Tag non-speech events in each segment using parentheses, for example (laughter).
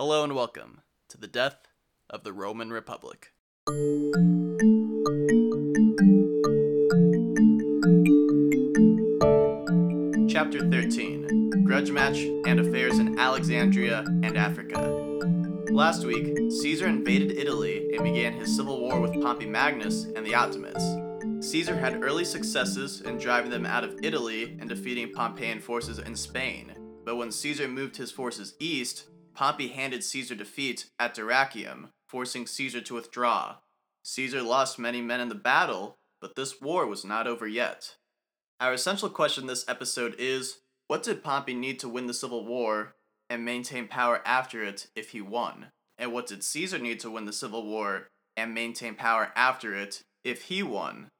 Hello and welcome to the death of the Roman Republic. Chapter 13 Grudge Match and Affairs in Alexandria and Africa. Last week, Caesar invaded Italy and began his civil war with Pompey Magnus and the Optimates. Caesar had early successes in driving them out of Italy and defeating Pompeian forces in Spain, but when Caesar moved his forces east, Pompey handed Caesar defeat at Dyrrhachium, forcing Caesar to withdraw. Caesar lost many men in the battle, but this war was not over yet. Our essential question this episode is what did Pompey need to win the Civil War and maintain power after it if he won? And what did Caesar need to win the Civil War and maintain power after it if he won?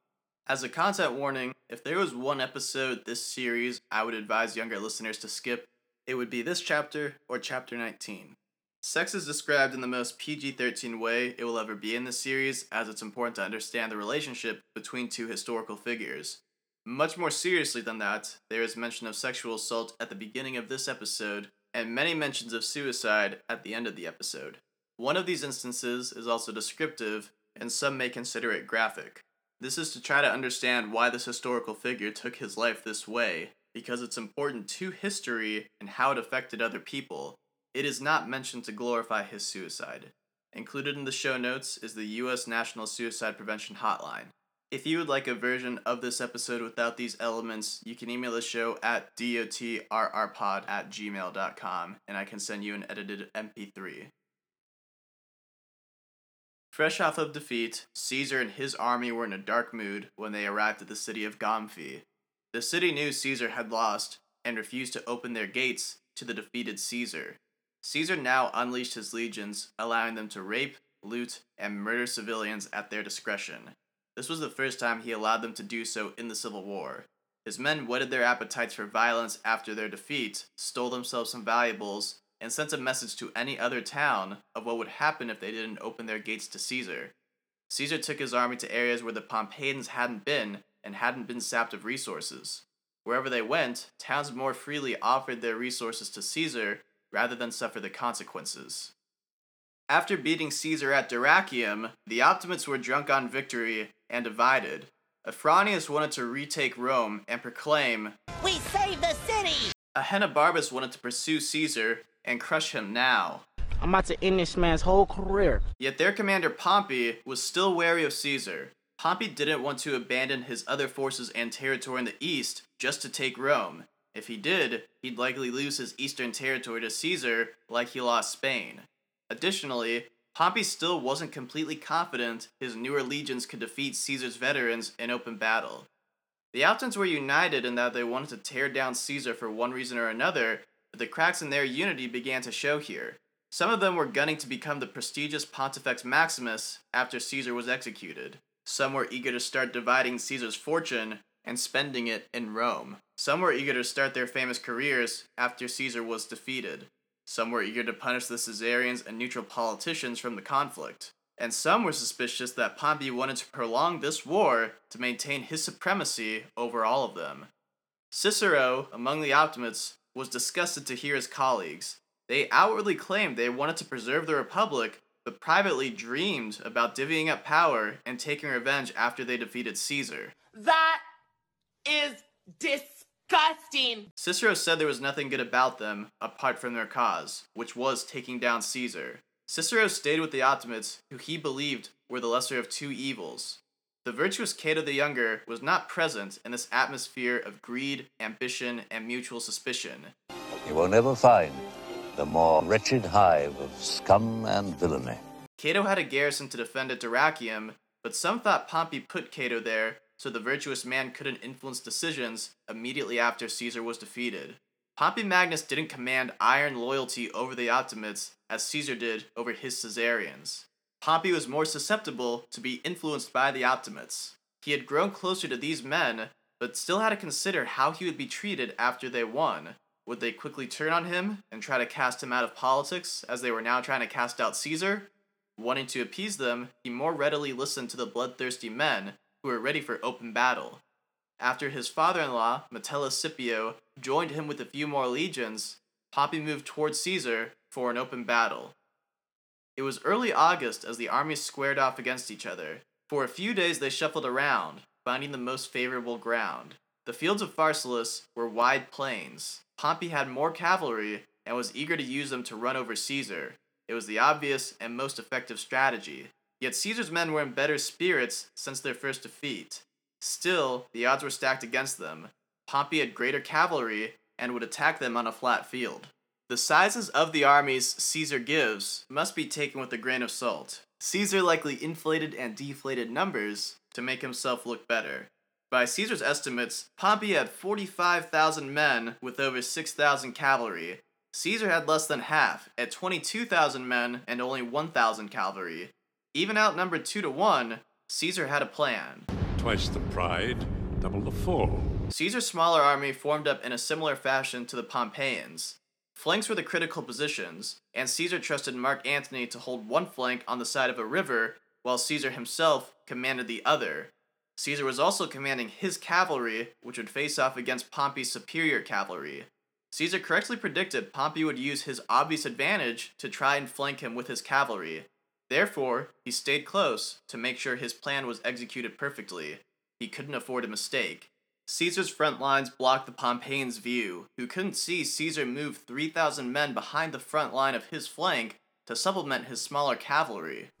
As a content warning, if there was one episode this series I would advise younger listeners to skip, it would be this chapter or chapter 19. Sex is described in the most PG 13 way it will ever be in this series, as it's important to understand the relationship between two historical figures. Much more seriously than that, there is mention of sexual assault at the beginning of this episode, and many mentions of suicide at the end of the episode. One of these instances is also descriptive, and some may consider it graphic. This is to try to understand why this historical figure took his life this way, because it's important to history and how it affected other people. It is not mentioned to glorify his suicide. Included in the show notes is the U.S. National Suicide Prevention Hotline. If you would like a version of this episode without these elements, you can email the show at dotrrpod at gmail.com and I can send you an edited MP3. Fresh off of defeat, Caesar and his army were in a dark mood when they arrived at the city of Gomphi. The city knew Caesar had lost and refused to open their gates to the defeated Caesar. Caesar now unleashed his legions, allowing them to rape, loot, and murder civilians at their discretion. This was the first time he allowed them to do so in the Civil War. His men whetted their appetites for violence after their defeat, stole themselves some valuables, and sent a message to any other town of what would happen if they didn't open their gates to Caesar. Caesar took his army to areas where the Pompeians hadn't been and hadn't been sapped of resources. Wherever they went, towns more freely offered their resources to Caesar rather than suffer the consequences. After beating Caesar at Dyrrhachium, the Optimates were drunk on victory and divided. Afranius wanted to retake Rome and proclaim, We saved the city! Ahenobarbus wanted to pursue Caesar and crush him now. I'm about to end this man's whole career. Yet their commander Pompey was still wary of Caesar. Pompey didn't want to abandon his other forces and territory in the east just to take Rome. If he did, he'd likely lose his eastern territory to Caesar like he lost Spain. Additionally, Pompey still wasn't completely confident his newer legions could defeat Caesar's veterans in open battle. The Optimates were united in that they wanted to tear down Caesar for one reason or another, but the cracks in their unity began to show here. Some of them were gunning to become the prestigious Pontifex Maximus after Caesar was executed. Some were eager to start dividing Caesar's fortune and spending it in Rome. Some were eager to start their famous careers after Caesar was defeated. Some were eager to punish the Caesarians and neutral politicians from the conflict. And some were suspicious that Pompey wanted to prolong this war to maintain his supremacy over all of them. Cicero, among the Optimates, was disgusted to hear his colleagues. They outwardly claimed they wanted to preserve the Republic, but privately dreamed about divvying up power and taking revenge after they defeated Caesar. That is disgusting! Cicero said there was nothing good about them apart from their cause, which was taking down Caesar. Cicero stayed with the Optimates, who he believed were the lesser of two evils. The virtuous Cato the Younger was not present in this atmosphere of greed, ambition, and mutual suspicion. You will never find the more wretched hive of scum and villainy. Cato had a garrison to defend at Dyrrhachium, but some thought Pompey put Cato there so the virtuous man couldn't influence decisions immediately after Caesar was defeated. Pompey Magnus didn't command iron loyalty over the Optimates as Caesar did over his Caesarians. Pompey was more susceptible to be influenced by the Optimates. He had grown closer to these men, but still had to consider how he would be treated after they won. Would they quickly turn on him and try to cast him out of politics as they were now trying to cast out Caesar? Wanting to appease them, he more readily listened to the bloodthirsty men who were ready for open battle. After his father in law, Metellus Scipio, joined him with a few more legions, Pompey moved towards Caesar for an open battle. It was early August as the armies squared off against each other. For a few days they shuffled around, finding the most favorable ground. The fields of Pharsalus were wide plains. Pompey had more cavalry and was eager to use them to run over Caesar. It was the obvious and most effective strategy. Yet Caesar's men were in better spirits since their first defeat. Still, the odds were stacked against them. Pompey had greater cavalry and would attack them on a flat field. The sizes of the armies Caesar gives must be taken with a grain of salt. Caesar likely inflated and deflated numbers to make himself look better. By Caesar's estimates, Pompey had 45,000 men with over 6,000 cavalry. Caesar had less than half, at 22,000 men and only 1,000 cavalry. Even outnumbered 2 to 1, Caesar had a plan. Twice the pride, double the fall. Caesar's smaller army formed up in a similar fashion to the Pompeians. Flanks were the critical positions, and Caesar trusted Mark Antony to hold one flank on the side of a river, while Caesar himself commanded the other. Caesar was also commanding his cavalry, which would face off against Pompey's superior cavalry. Caesar correctly predicted Pompey would use his obvious advantage to try and flank him with his cavalry. Therefore, he stayed close to make sure his plan was executed perfectly. He couldn't afford a mistake. Caesar's front lines blocked the Pompeians' view, who couldn't see Caesar move 3,000 men behind the front line of his flank to supplement his smaller cavalry.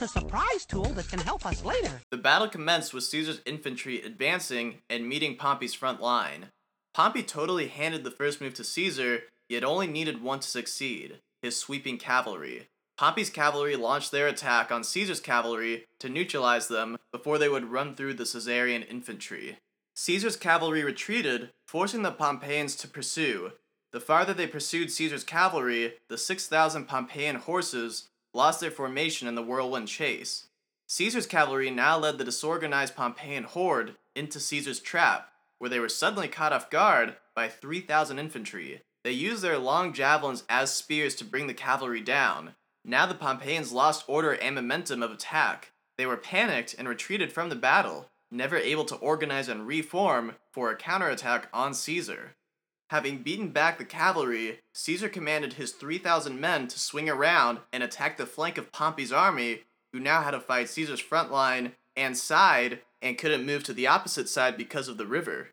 A surprise tool that can help us later. The battle commenced with Caesar's infantry advancing and meeting Pompey's front line. Pompey totally handed the first move to Caesar, yet only needed one to succeed his sweeping cavalry. Pompey's cavalry launched their attack on Caesar's cavalry to neutralize them before they would run through the Caesarian infantry. Caesar's cavalry retreated, forcing the Pompeians to pursue. The farther they pursued Caesar's cavalry, the 6,000 Pompeian horses lost their formation in the whirlwind chase. Caesar's cavalry now led the disorganized Pompeian horde into Caesar's trap, where they were suddenly caught off guard by 3,000 infantry. They used their long javelins as spears to bring the cavalry down. Now the Pompeians lost order and momentum of attack. They were panicked and retreated from the battle, never able to organize and reform for a counterattack on Caesar. Having beaten back the cavalry, Caesar commanded his 3,000 men to swing around and attack the flank of Pompey's army, who now had to fight Caesar's front line and side and couldn't move to the opposite side because of the river.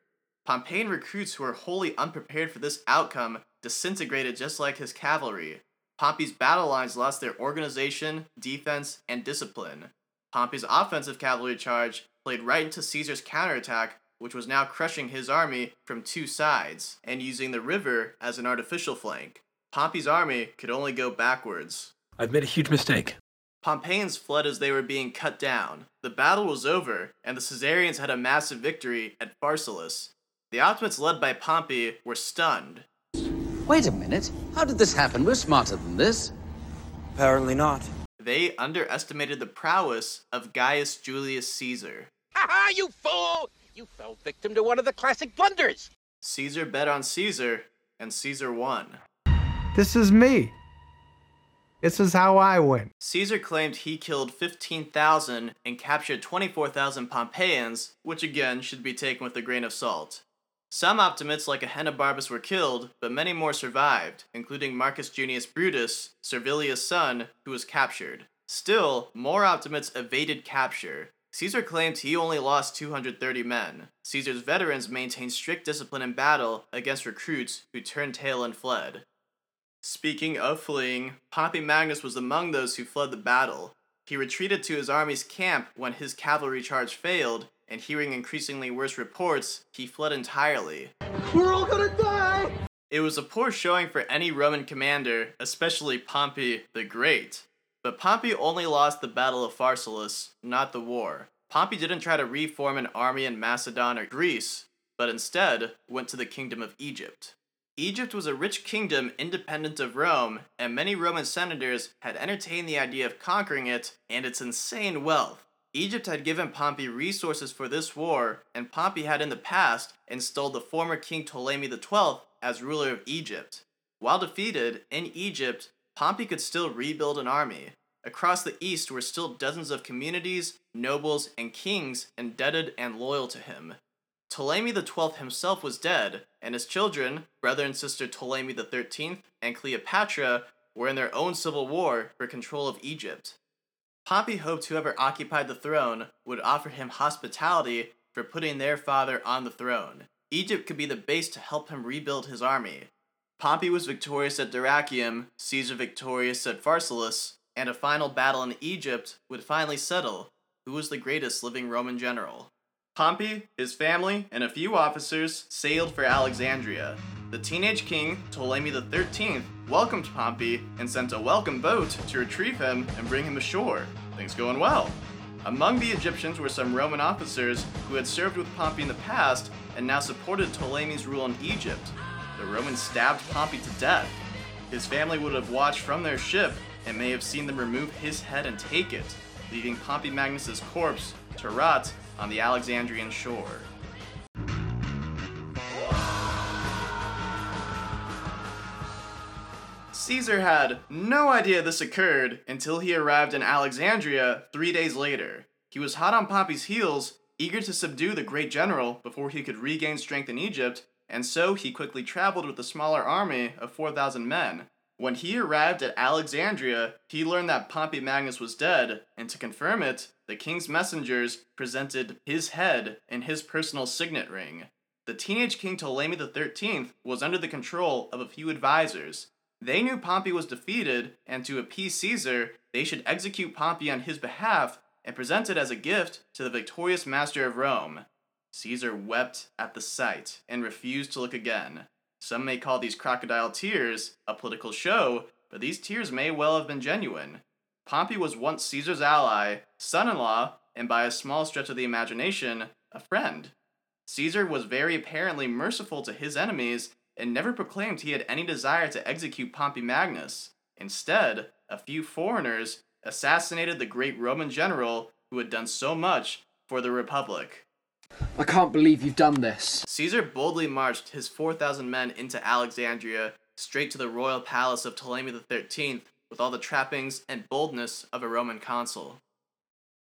Pompeian recruits who were wholly unprepared for this outcome disintegrated just like his cavalry. Pompey's battle lines lost their organization, defense, and discipline. Pompey's offensive cavalry charge played right into Caesar's counterattack, which was now crushing his army from two sides and using the river as an artificial flank. Pompey's army could only go backwards. I've made a huge mistake. Pompeians fled as they were being cut down. The battle was over, and the Caesarians had a massive victory at Pharsalus. The Optimates led by Pompey, were stunned. Wait a minute. How did this happen? We're smarter than this. Apparently not. They underestimated the prowess of Gaius Julius Caesar. Ha ha, you fool! You fell victim to one of the classic blunders. Caesar bet on Caesar, and Caesar won. This is me. This is how I win. Caesar claimed he killed 15,000 and captured 24,000 Pompeians, which again should be taken with a grain of salt. Some optimates like Ahenobarbus were killed, but many more survived, including Marcus Junius Brutus, Servilia's son, who was captured. Still, more optimates evaded capture. Caesar claimed he only lost 230 men. Caesar's veterans maintained strict discipline in battle against recruits who turned tail and fled. Speaking of fleeing, Pompey Magnus was among those who fled the battle. He retreated to his army's camp when his cavalry charge failed, and hearing increasingly worse reports, he fled entirely. We're all gonna die! It was a poor showing for any Roman commander, especially Pompey the Great. But Pompey only lost the Battle of Pharsalus, not the war. Pompey didn't try to reform an army in Macedon or Greece, but instead went to the kingdom of Egypt. Egypt was a rich kingdom independent of Rome, and many Roman senators had entertained the idea of conquering it and its insane wealth. Egypt had given Pompey resources for this war, and Pompey had in the past installed the former king Ptolemy XII as ruler of Egypt. While defeated in Egypt, Pompey could still rebuild an army. Across the east were still dozens of communities, nobles, and kings indebted and loyal to him. Ptolemy XII himself was dead, and his children, brother and sister Ptolemy XIII and Cleopatra, were in their own civil war for control of Egypt. Pompey hoped whoever occupied the throne would offer him hospitality for putting their father on the throne. Egypt could be the base to help him rebuild his army. Pompey was victorious at Dyrrhachium, Caesar victorious at Pharsalus, and a final battle in Egypt would finally settle who was the greatest living Roman general. Pompey, his family, and a few officers sailed for Alexandria. The teenage king, Ptolemy XIII, welcomed Pompey and sent a welcome boat to retrieve him and bring him ashore. Things going well. Among the Egyptians were some Roman officers who had served with Pompey in the past and now supported Ptolemy's rule in Egypt. The Romans stabbed Pompey to death. His family would have watched from their ship and may have seen them remove his head and take it, leaving Pompey Magnus's corpse to rot on the Alexandrian shore. Caesar had no idea this occurred until he arrived in Alexandria three days later. He was hot on Pompey's heels, eager to subdue the great general before he could regain strength in Egypt, and so he quickly traveled with a smaller army of 4,000 men. When he arrived at Alexandria, he learned that Pompey Magnus was dead, and to confirm it, the king's messengers presented his head in his personal signet ring. The teenage king Ptolemy XIII was under the control of a few advisors. They knew Pompey was defeated, and to appease Caesar, they should execute Pompey on his behalf and present it as a gift to the victorious master of Rome. Caesar wept at the sight and refused to look again. Some may call these crocodile tears a political show, but these tears may well have been genuine. Pompey was once Caesar's ally, son in law, and by a small stretch of the imagination, a friend. Caesar was very apparently merciful to his enemies and never proclaimed he had any desire to execute Pompey Magnus. Instead, a few foreigners assassinated the great Roman general who had done so much for the Republic. I can't believe you've done this. Caesar boldly marched his 4,000 men into Alexandria, straight to the royal palace of Ptolemy XIII, with all the trappings and boldness of a Roman consul.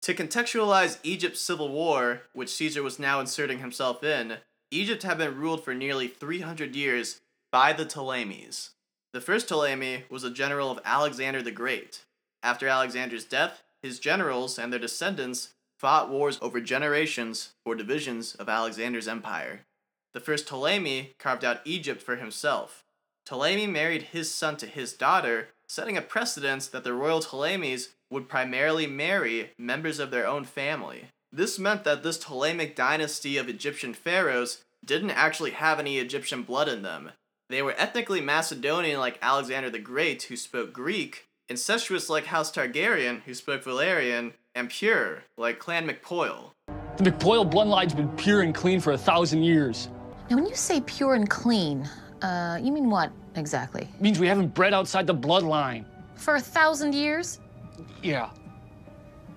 To contextualize Egypt's civil war, which Caesar was now inserting himself in, Egypt had been ruled for nearly 300 years by the Ptolemies. The first Ptolemy was a general of Alexander the Great. After Alexander's death, his generals and their descendants fought wars over generations for divisions of Alexander's empire. The first Ptolemy carved out Egypt for himself. Ptolemy married his son to his daughter, setting a precedent that the royal Ptolemies would primarily marry members of their own family. This meant that this Ptolemaic dynasty of Egyptian pharaohs didn't actually have any Egyptian blood in them. They were ethnically Macedonian like Alexander the Great, who spoke Greek, incestuous like House Targaryen, who spoke Valyrian, and pure like Clan McPoyle. The McPoyle bloodline's been pure and clean for a thousand years. Now, when you say pure and clean, uh, you mean what exactly? It means we haven't bred outside the bloodline. For a thousand years? Yeah.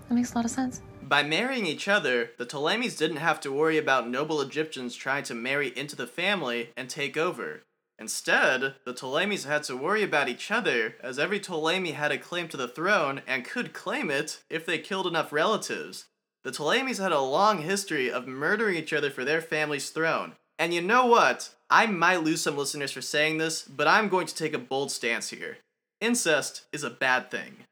That makes a lot of sense. By marrying each other, the Ptolemies didn't have to worry about noble Egyptians trying to marry into the family and take over. Instead, the Ptolemies had to worry about each other, as every Ptolemy had a claim to the throne and could claim it if they killed enough relatives. The Ptolemies had a long history of murdering each other for their family's throne. And you know what? I might lose some listeners for saying this, but I'm going to take a bold stance here. Incest is a bad thing.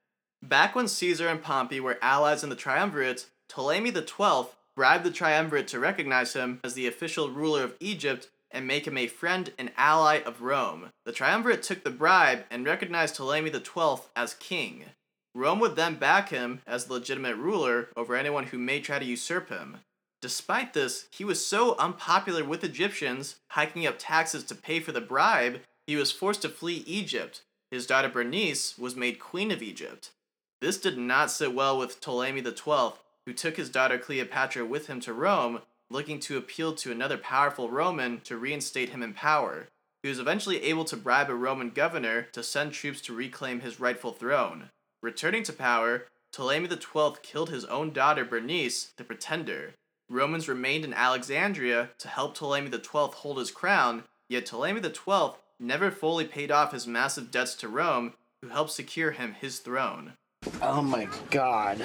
Back when Caesar and Pompey were allies in the Triumvirate, Ptolemy XII bribed the Triumvirate to recognize him as the official ruler of Egypt and make him a friend and ally of Rome. The Triumvirate took the bribe and recognized Ptolemy XII as king. Rome would then back him as the legitimate ruler over anyone who may try to usurp him. Despite this, he was so unpopular with Egyptians, hiking up taxes to pay for the bribe, he was forced to flee Egypt. His daughter Bernice was made queen of Egypt. This did not sit well with Ptolemy XII, who took his daughter Cleopatra with him to Rome, looking to appeal to another powerful Roman to reinstate him in power. He was eventually able to bribe a Roman governor to send troops to reclaim his rightful throne. Returning to power, Ptolemy XII killed his own daughter Bernice, the pretender. Romans remained in Alexandria to help Ptolemy XII hold his crown, yet Ptolemy XII never fully paid off his massive debts to Rome, who helped secure him his throne. Oh my god.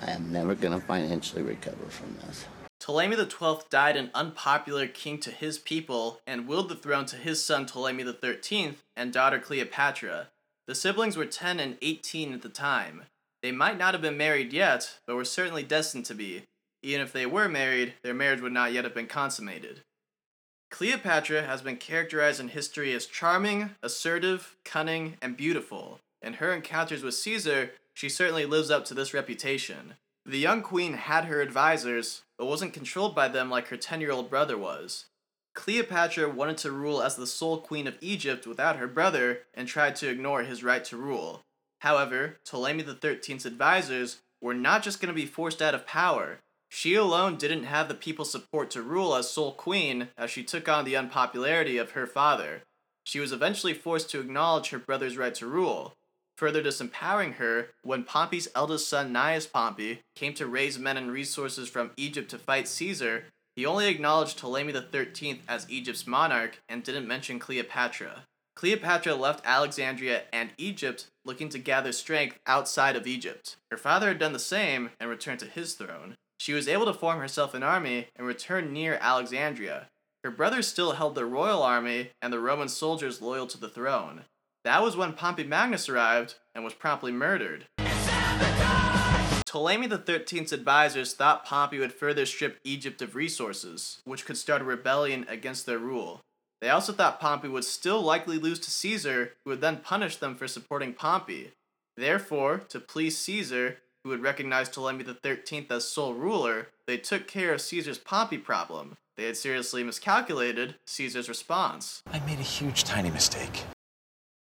I am never gonna financially recover from this. Ptolemy XII died an unpopular king to his people and willed the throne to his son Ptolemy XIII and daughter Cleopatra. The siblings were 10 and 18 at the time. They might not have been married yet, but were certainly destined to be. Even if they were married, their marriage would not yet have been consummated. Cleopatra has been characterized in history as charming, assertive, cunning, and beautiful. In her encounters with Caesar, she certainly lives up to this reputation. The young queen had her advisors, but wasn't controlled by them like her 10 year old brother was. Cleopatra wanted to rule as the sole queen of Egypt without her brother and tried to ignore his right to rule. However, Ptolemy XIII's advisors were not just going to be forced out of power. She alone didn't have the people's support to rule as sole queen as she took on the unpopularity of her father. She was eventually forced to acknowledge her brother's right to rule, further disempowering her when Pompey's eldest son Gnaeus Pompey came to raise men and resources from Egypt to fight Caesar. He only acknowledged Ptolemy XIII as Egypt's monarch and didn't mention Cleopatra. Cleopatra left Alexandria and Egypt looking to gather strength outside of Egypt. Her father had done the same and returned to his throne. She was able to form herself an army and return near Alexandria. Her brothers still held the royal army and the Roman soldiers loyal to the throne. That was when Pompey Magnus arrived and was promptly murdered. Ptolemy XIII's advisors thought Pompey would further strip Egypt of resources, which could start a rebellion against their rule. They also thought Pompey would still likely lose to Caesar, who would then punish them for supporting Pompey. Therefore, to please Caesar, who would recognize Ptolemy XIII as sole ruler, they took care of Caesar's Pompey problem. They had seriously miscalculated Caesar's response. I made a huge tiny mistake.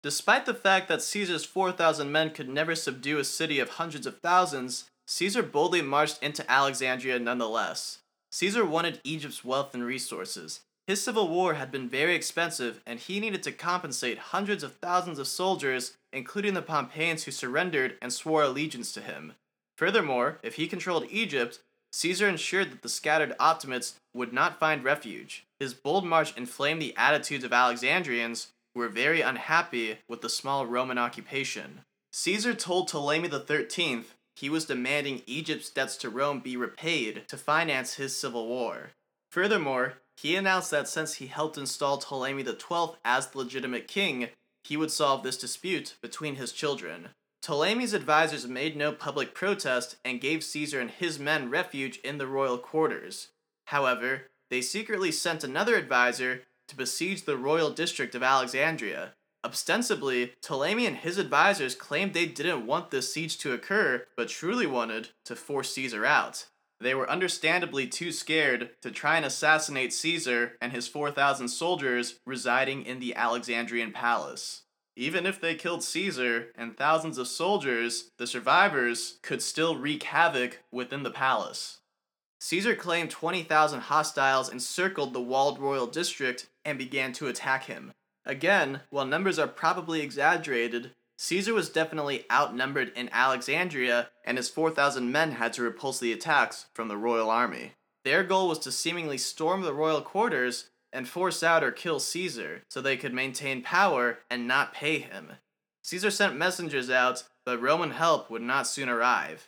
Despite the fact that Caesar's 4,000 men could never subdue a city of hundreds of thousands, Caesar boldly marched into Alexandria nonetheless. Caesar wanted Egypt's wealth and resources. His civil war had been very expensive, and he needed to compensate hundreds of thousands of soldiers, including the Pompeians who surrendered and swore allegiance to him. Furthermore, if he controlled Egypt, Caesar ensured that the scattered Optimates would not find refuge. His bold march inflamed the attitudes of Alexandrians, were very unhappy with the small Roman occupation. Caesar told Ptolemy XIII he was demanding Egypt's debts to Rome be repaid to finance his civil war. Furthermore, he announced that since he helped install Ptolemy XII as the legitimate king, he would solve this dispute between his children. Ptolemy's advisors made no public protest and gave Caesar and his men refuge in the royal quarters. However, they secretly sent another advisor to besiege the royal district of Alexandria. Ostensibly, Ptolemy and his advisors claimed they didn't want this siege to occur, but truly wanted to force Caesar out. They were understandably too scared to try and assassinate Caesar and his 4,000 soldiers residing in the Alexandrian palace. Even if they killed Caesar and thousands of soldiers, the survivors could still wreak havoc within the palace. Caesar claimed 20,000 hostiles encircled the walled royal district and began to attack him. Again, while numbers are probably exaggerated, Caesar was definitely outnumbered in Alexandria, and his 4,000 men had to repulse the attacks from the royal army. Their goal was to seemingly storm the royal quarters and force out or kill Caesar so they could maintain power and not pay him. Caesar sent messengers out, but Roman help would not soon arrive.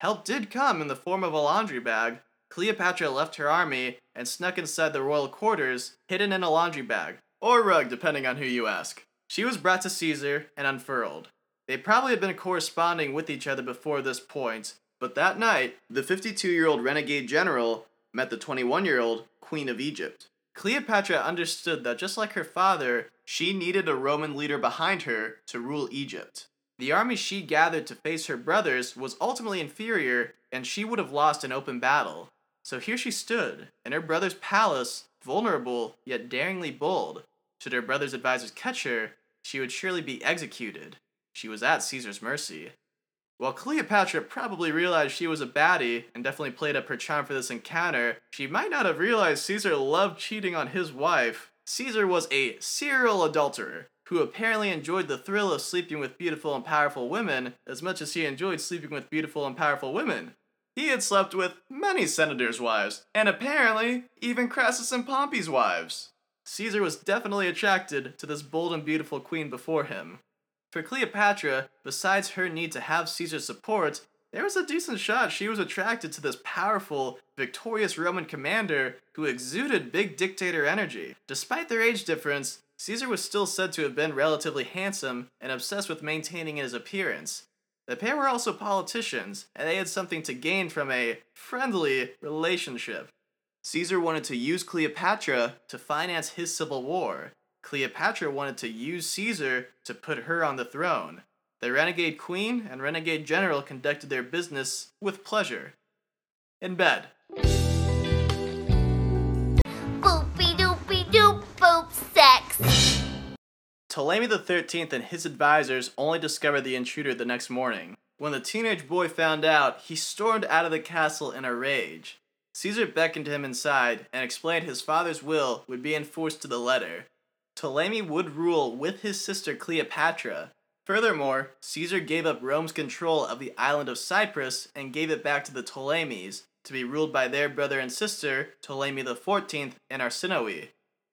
Help did come in the form of a laundry bag. Cleopatra left her army and snuck inside the royal quarters, hidden in a laundry bag, or rug, depending on who you ask. She was brought to Caesar and unfurled. They probably had been corresponding with each other before this point, but that night, the 52 year old renegade general met the 21 year old Queen of Egypt. Cleopatra understood that just like her father, she needed a Roman leader behind her to rule Egypt. The army she gathered to face her brothers was ultimately inferior, and she would have lost an open battle. So here she stood, in her brother's palace, vulnerable yet daringly bold. Should her brother's advisors catch her, she would surely be executed. She was at Caesar's mercy. While Cleopatra probably realized she was a baddie and definitely played up her charm for this encounter, she might not have realized Caesar loved cheating on his wife. Caesar was a serial adulterer who apparently enjoyed the thrill of sleeping with beautiful and powerful women as much as he enjoyed sleeping with beautiful and powerful women. He had slept with many senators' wives, and apparently even Crassus and Pompey's wives. Caesar was definitely attracted to this bold and beautiful queen before him. For Cleopatra, besides her need to have Caesar's support, there was a decent shot she was attracted to this powerful, victorious Roman commander who exuded big dictator energy. Despite their age difference, Caesar was still said to have been relatively handsome and obsessed with maintaining his appearance. The pair were also politicians, and they had something to gain from a friendly relationship. Caesar wanted to use Cleopatra to finance his civil war. Cleopatra wanted to use Caesar to put her on the throne. The renegade queen and renegade general conducted their business with pleasure. In bed. Ptolemy XIII and his advisors only discovered the intruder the next morning. When the teenage boy found out, he stormed out of the castle in a rage. Caesar beckoned him inside and explained his father's will would be enforced to the letter. Ptolemy would rule with his sister Cleopatra. Furthermore, Caesar gave up Rome's control of the island of Cyprus and gave it back to the Ptolemies to be ruled by their brother and sister, Ptolemy XIV and Arsinoe.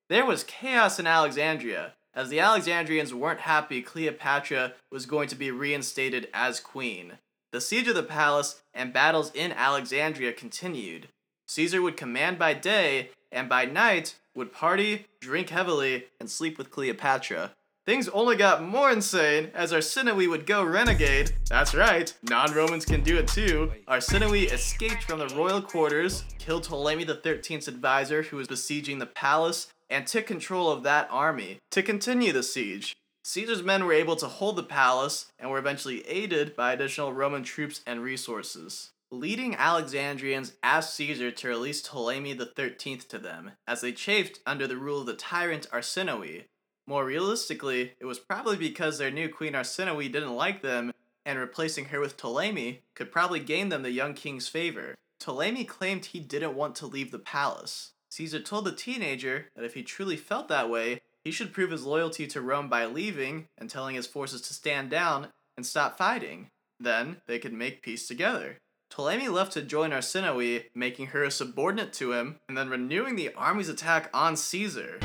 There was chaos in Alexandria, as the Alexandrians weren't happy Cleopatra was going to be reinstated as queen. The siege of the palace and battles in Alexandria continued. Caesar would command by day, and by night would party, drink heavily, and sleep with Cleopatra. Things only got more insane as Arsinoe would go renegade. That's right, non Romans can do it too. Arsinoe escaped from the royal quarters, killed Ptolemy XIII's advisor who was besieging the palace, and took control of that army to continue the siege. Caesar's men were able to hold the palace and were eventually aided by additional Roman troops and resources. Leading Alexandrians asked Caesar to release Ptolemy XIII to them, as they chafed under the rule of the tyrant Arsinoe. More realistically, it was probably because their new queen Arsinoe didn't like them, and replacing her with Ptolemy could probably gain them the young king's favor. Ptolemy claimed he didn't want to leave the palace. Caesar told the teenager that if he truly felt that way, he should prove his loyalty to Rome by leaving and telling his forces to stand down and stop fighting. Then they could make peace together. Ptolemy left to join Arsinoe, making her a subordinate to him, and then renewing the army's attack on Caesar.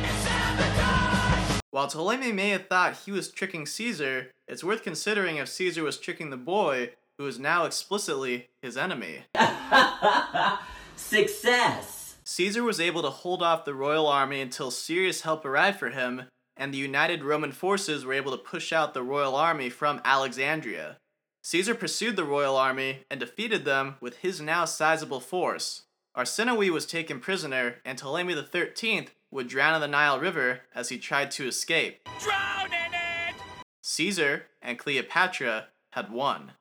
While Ptolemy may have thought he was tricking Caesar, it's worth considering if Caesar was tricking the boy, who is now explicitly his enemy. (laughs) Success! Caesar was able to hold off the royal army until serious help arrived for him, and the united Roman forces were able to push out the royal army from Alexandria. Caesar pursued the royal army and defeated them with his now sizable force. Arsinoe was taken prisoner, and Ptolemy XIII would drown in the Nile River as he tried to escape. Drown in it! Caesar and Cleopatra had won.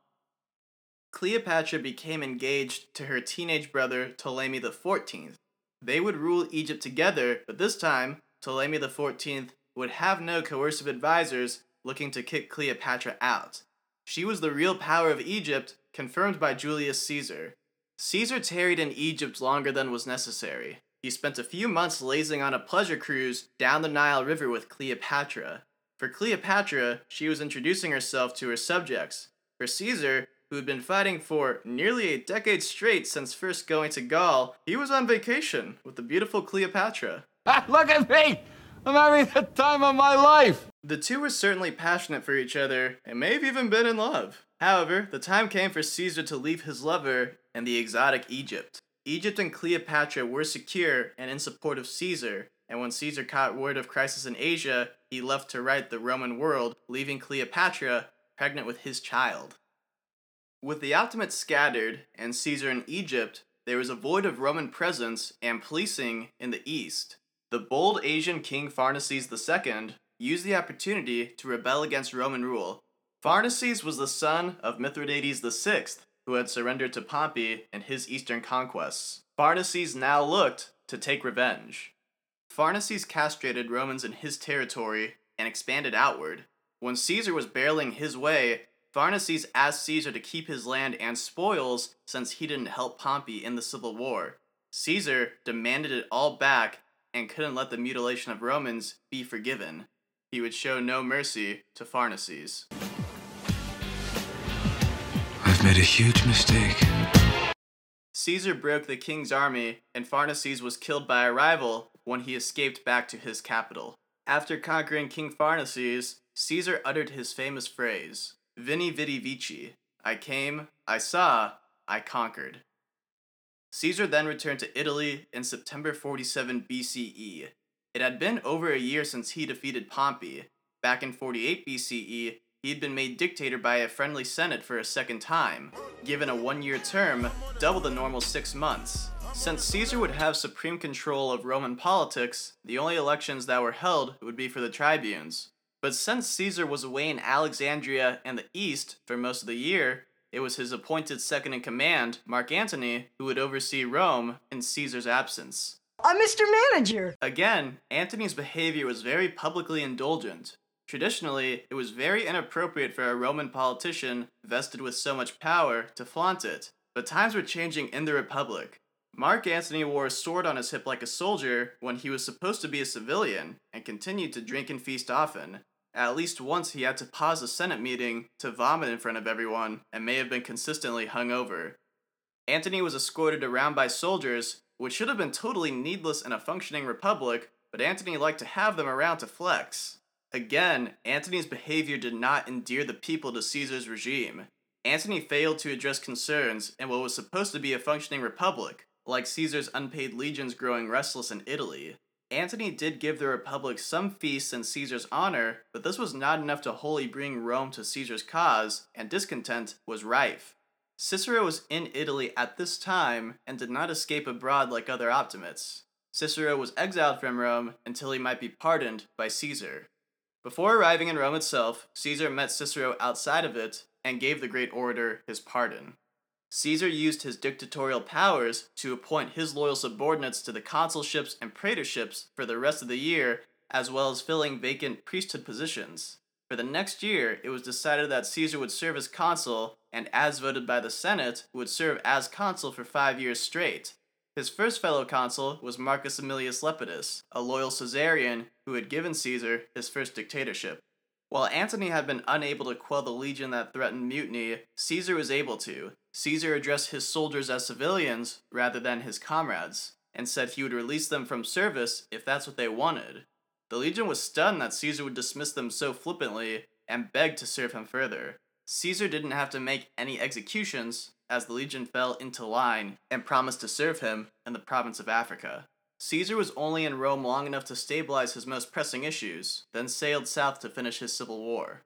Cleopatra became engaged to her teenage brother Ptolemy XIV. They would rule Egypt together, but this time, Ptolemy XIV would have no coercive advisors looking to kick Cleopatra out. She was the real power of Egypt, confirmed by Julius Caesar. Caesar tarried in Egypt longer than was necessary. He spent a few months lazing on a pleasure cruise down the Nile River with Cleopatra. For Cleopatra, she was introducing herself to her subjects. For Caesar, who had been fighting for nearly a decade straight since first going to Gaul, he was on vacation with the beautiful Cleopatra. Ah, look at me! I'm having the time of my life! The two were certainly passionate for each other and may have even been in love. However, the time came for Caesar to leave his lover and the exotic Egypt. Egypt and Cleopatra were secure and in support of Caesar, and when Caesar caught word of crisis in Asia, he left to right the Roman world, leaving Cleopatra pregnant with his child. With the Optimates scattered and Caesar in Egypt, there was a void of Roman presence and policing in the east. The bold Asian king Pharnaces II used the opportunity to rebel against Roman rule. Pharnaces was the son of Mithridates VI, who had surrendered to Pompey in his eastern conquests. Pharnaces now looked to take revenge. Pharnaces castrated Romans in his territory and expanded outward. When Caesar was barreling his way, Pharnaces asked Caesar to keep his land and spoils since he didn't help Pompey in the civil war. Caesar demanded it all back and couldn't let the mutilation of Romans be forgiven. He would show no mercy to Pharnaces. I've made a huge mistake. Caesar broke the king's army, and Pharnaces was killed by a rival when he escaped back to his capital. After conquering King Pharnaces, Caesar uttered his famous phrase, Veni vidi vici, I came, I saw, I conquered. Caesar then returned to Italy in September 47 BCE. It had been over a year since he defeated Pompey. Back in 48 BCE, he had been made dictator by a friendly Senate for a second time, given a one year term, double the normal six months. Since Caesar would have supreme control of Roman politics, the only elections that were held would be for the tribunes. But since Caesar was away in Alexandria and the East for most of the year, it was his appointed second in command, Mark Antony, who would oversee Rome in Caesar's absence. I'm Mr. Manager! Again, Antony's behavior was very publicly indulgent. Traditionally, it was very inappropriate for a Roman politician vested with so much power to flaunt it, but times were changing in the Republic. Mark Antony wore a sword on his hip like a soldier when he was supposed to be a civilian and continued to drink and feast often. At least once he had to pause a Senate meeting to vomit in front of everyone and may have been consistently hungover. Antony was escorted around by soldiers, which should have been totally needless in a functioning republic, but Antony liked to have them around to flex. Again, Antony's behavior did not endear the people to Caesar's regime. Antony failed to address concerns in what was supposed to be a functioning republic, like Caesar's unpaid legions growing restless in Italy. Antony did give the Republic some feasts in Caesar's honor, but this was not enough to wholly bring Rome to Caesar's cause, and discontent was rife. Cicero was in Italy at this time and did not escape abroad like other optimates. Cicero was exiled from Rome until he might be pardoned by Caesar. Before arriving in Rome itself, Caesar met Cicero outside of it and gave the great orator his pardon. Caesar used his dictatorial powers to appoint his loyal subordinates to the consulships and praetorships for the rest of the year, as well as filling vacant priesthood positions. For the next year, it was decided that Caesar would serve as consul, and as voted by the Senate, would serve as consul for five years straight. His first fellow consul was Marcus Aemilius Lepidus, a loyal Caesarian who had given Caesar his first dictatorship. While Antony had been unable to quell the legion that threatened mutiny, Caesar was able to. Caesar addressed his soldiers as civilians rather than his comrades, and said he would release them from service if that's what they wanted. The legion was stunned that Caesar would dismiss them so flippantly and begged to serve him further. Caesar didn't have to make any executions, as the legion fell into line and promised to serve him in the province of Africa. Caesar was only in Rome long enough to stabilize his most pressing issues, then sailed south to finish his civil war.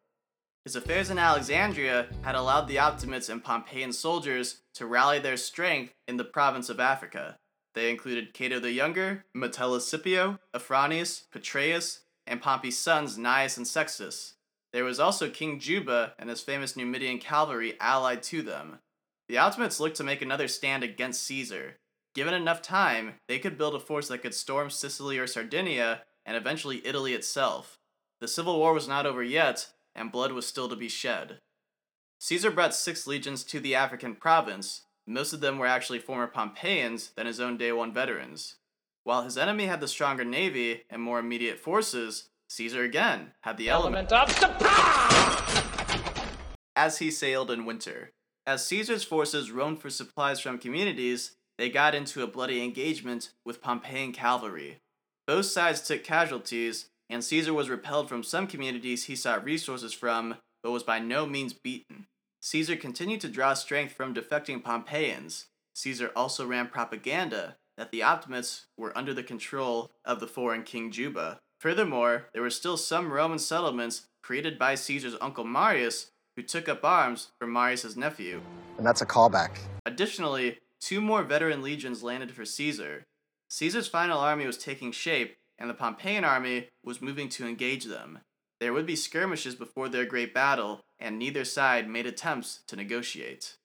His affairs in Alexandria had allowed the Optimates and Pompeian soldiers to rally their strength in the province of Africa. They included Cato the Younger, Metellus Scipio, Afranius, Petreius, and Pompey's sons Gnaeus and Sextus. There was also King Juba and his famous Numidian cavalry allied to them. The Optimates looked to make another stand against Caesar, Given enough time, they could build a force that could storm Sicily or Sardinia, and eventually Italy itself. The civil war was not over yet, and blood was still to be shed. Caesar brought six legions to the African province. Most of them were actually former Pompeians than his own day one veterans. While his enemy had the stronger navy and more immediate forces, Caesar again had the element, element of surprise! As he sailed in winter. As Caesar's forces roamed for supplies from communities, they got into a bloody engagement with Pompeian cavalry. Both sides took casualties, and Caesar was repelled from some communities he sought resources from, but was by no means beaten. Caesar continued to draw strength from defecting Pompeians. Caesar also ran propaganda that the Optimates were under the control of the foreign king Juba. Furthermore, there were still some Roman settlements created by Caesar's uncle Marius who took up arms for Marius's nephew. And that's a callback. Additionally, two more veteran legions landed for Caesar. Caesar's final army was taking shape, and the Pompeian army was moving to engage them. There would be skirmishes before their great battle, and neither side made attempts to negotiate.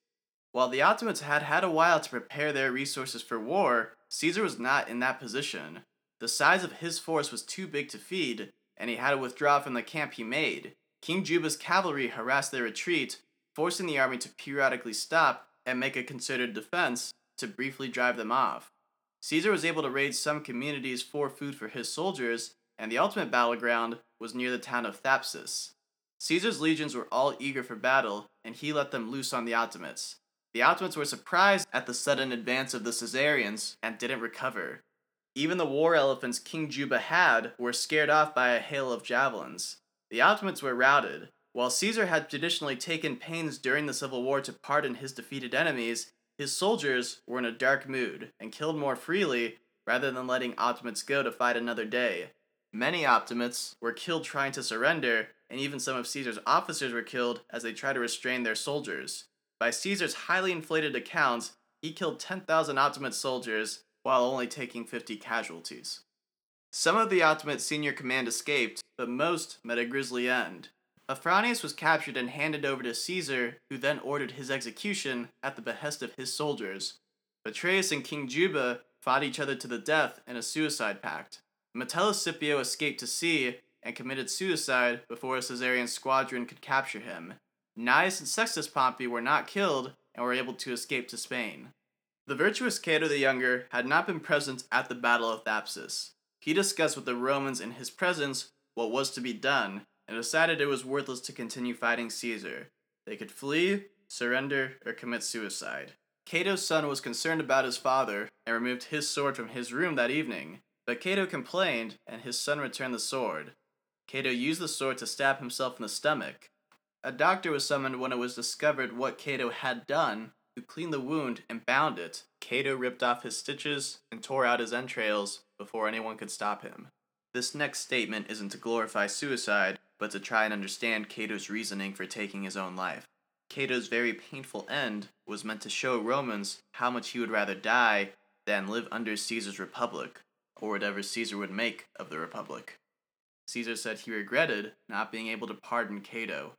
While the Optimates had had a while to prepare their resources for war, Caesar was not in that position. The size of his force was too big to feed, and he had to withdraw from the camp he made. King Juba's cavalry harassed their retreat, forcing the army to periodically stop and make a concerted defense to briefly drive them off. Caesar was able to raid some communities for food for his soldiers, and the ultimate battleground was near the town of Thapsus. Caesar's legions were all eager for battle, and he let them loose on the Optimates. The Optimates were surprised at the sudden advance of the Caesarians and didn't recover. Even the war elephants King Juba had were scared off by a hail of javelins. The Optimates were routed. While Caesar had traditionally taken pains during the Civil War to pardon his defeated enemies, his soldiers were in a dark mood and killed more freely rather than letting Optimates go to fight another day. Many Optimates were killed trying to surrender, and even some of Caesar's officers were killed as they tried to restrain their soldiers. By Caesar's highly inflated accounts, he killed 10,000 Optimate soldiers while only taking 50 casualties. Some of the Optimate senior command escaped, but most met a grisly end. Afranius was captured and handed over to Caesar, who then ordered his execution at the behest of his soldiers. Petreius and King Juba fought each other to the death in a suicide pact. Metellus Scipio escaped to sea and committed suicide before a Caesarian squadron could capture him. Gnaeus and Sextus Pompey were not killed and were able to escape to Spain. The virtuous Cato the Younger had not been present at the Battle of Thapsus. He discussed with the Romans in his presence what was to be done and decided it was worthless to continue fighting Caesar. They could flee, surrender, or commit suicide. Cato's son was concerned about his father and removed his sword from his room that evening, but Cato complained and his son returned the sword. Cato used the sword to stab himself in the stomach. A doctor was summoned when it was discovered what Cato had done to clean the wound and bound it. Cato ripped off his stitches and tore out his entrails before anyone could stop him. This next statement isn't to glorify suicide, but to try and understand Cato's reasoning for taking his own life. Cato's very painful end was meant to show Romans how much he would rather die than live under Caesar's republic, or whatever Caesar would make of the republic. Caesar said he regretted not being able to pardon Cato.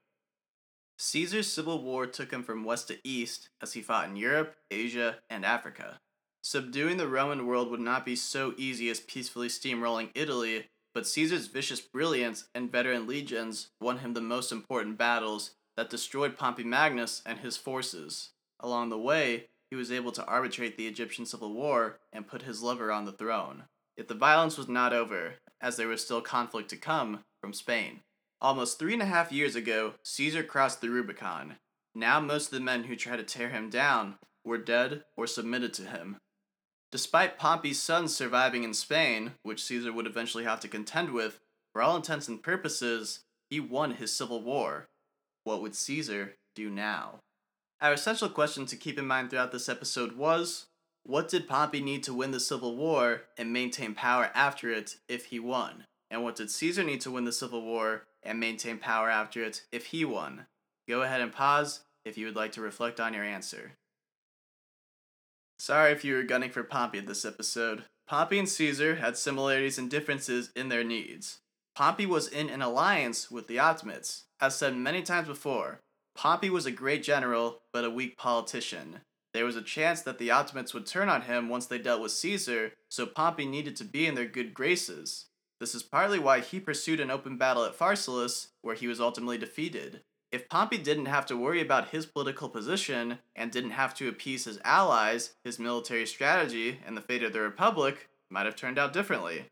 Caesar's civil war took him from west to east as he fought in Europe, Asia, and Africa. Subduing the Roman world would not be so easy as peacefully steamrolling Italy but Caesar's vicious brilliance and veteran legions won him the most important battles that destroyed Pompey Magnus and his forces. Along the way, he was able to arbitrate the Egyptian civil war and put his lover on the throne. Yet the violence was not over, as there was still conflict to come from Spain. Almost three and a half years ago, Caesar crossed the Rubicon. Now, most of the men who tried to tear him down were dead or submitted to him. Despite Pompey's sons surviving in Spain, which Caesar would eventually have to contend with, for all intents and purposes, he won his civil war. What would Caesar do now? Our essential question to keep in mind throughout this episode was what did Pompey need to win the civil war and maintain power after it if he won? And what did Caesar need to win the civil war and maintain power after it if he won? Go ahead and pause if you would like to reflect on your answer. Sorry if you were gunning for Pompey in this episode. Pompey and Caesar had similarities and differences in their needs. Pompey was in an alliance with the Optimates. As said many times before, Pompey was a great general, but a weak politician. There was a chance that the Optimates would turn on him once they dealt with Caesar, so Pompey needed to be in their good graces. This is partly why he pursued an open battle at Pharsalus, where he was ultimately defeated. If Pompey didn't have to worry about his political position and didn't have to appease his allies, his military strategy, and the fate of the Republic might have turned out differently.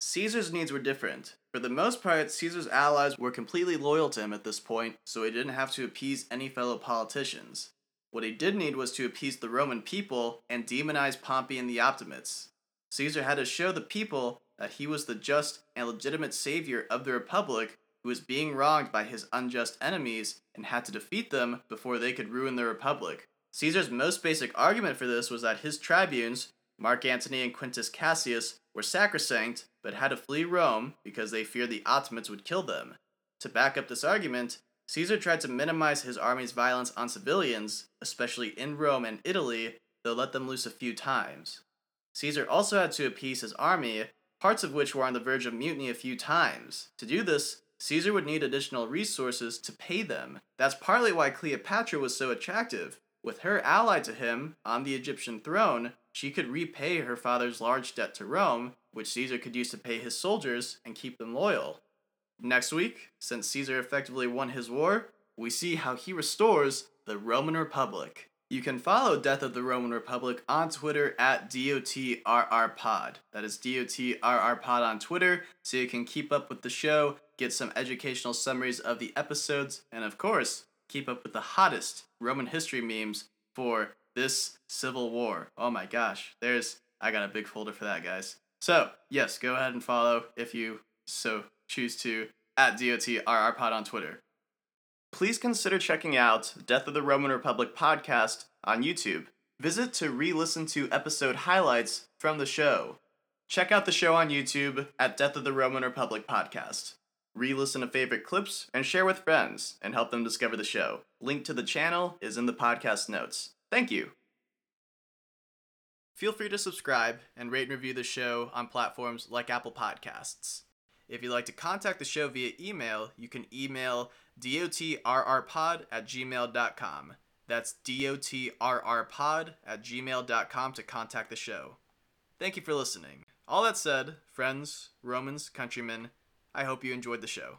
Caesar's needs were different. For the most part, Caesar's allies were completely loyal to him at this point, so he didn't have to appease any fellow politicians. What he did need was to appease the Roman people and demonize Pompey and the Optimates. Caesar had to show the people that he was the just and legitimate savior of the Republic who was being wronged by his unjust enemies and had to defeat them before they could ruin the Republic. Caesar's most basic argument for this was that his tribunes, Mark Antony and Quintus Cassius, were sacrosanct but had to flee Rome because they feared the Optimates would kill them. To back up this argument, Caesar tried to minimize his army's violence on civilians, especially in Rome and Italy, though let them loose a few times. Caesar also had to appease his army, parts of which were on the verge of mutiny a few times. To do this, Caesar would need additional resources to pay them. That's partly why Cleopatra was so attractive. With her ally to him on the Egyptian throne, she could repay her father's large debt to Rome, which Caesar could use to pay his soldiers and keep them loyal. Next week, since Caesar effectively won his war, we see how he restores the Roman Republic. You can follow Death of the Roman Republic on Twitter at DOTRRPod. That is DOTRRPod on Twitter, so you can keep up with the show, get some educational summaries of the episodes, and of course, keep up with the hottest Roman history memes for this Civil War. Oh my gosh, there's, I got a big folder for that, guys. So, yes, go ahead and follow if you so choose to at DOTRRPod on Twitter. please consider checking out Death of the Roman Republic podcast on YouTube. Visit to re listen to episode highlights from the show. Check out the show on YouTube at Death of the Roman Republic podcast. Re listen to favorite clips and share with friends and help them discover the show. Link to the channel is in the podcast notes. Thank you. Feel free to subscribe and rate and review the show on platforms like Apple Podcasts. If you'd like to contact the show via email, you can email dotrrpod at gmail.com. That's dotrrpod at gmail.com to contact the show. Thank you for listening. All that said, friends, Romans, countrymen, I hope you enjoyed the show.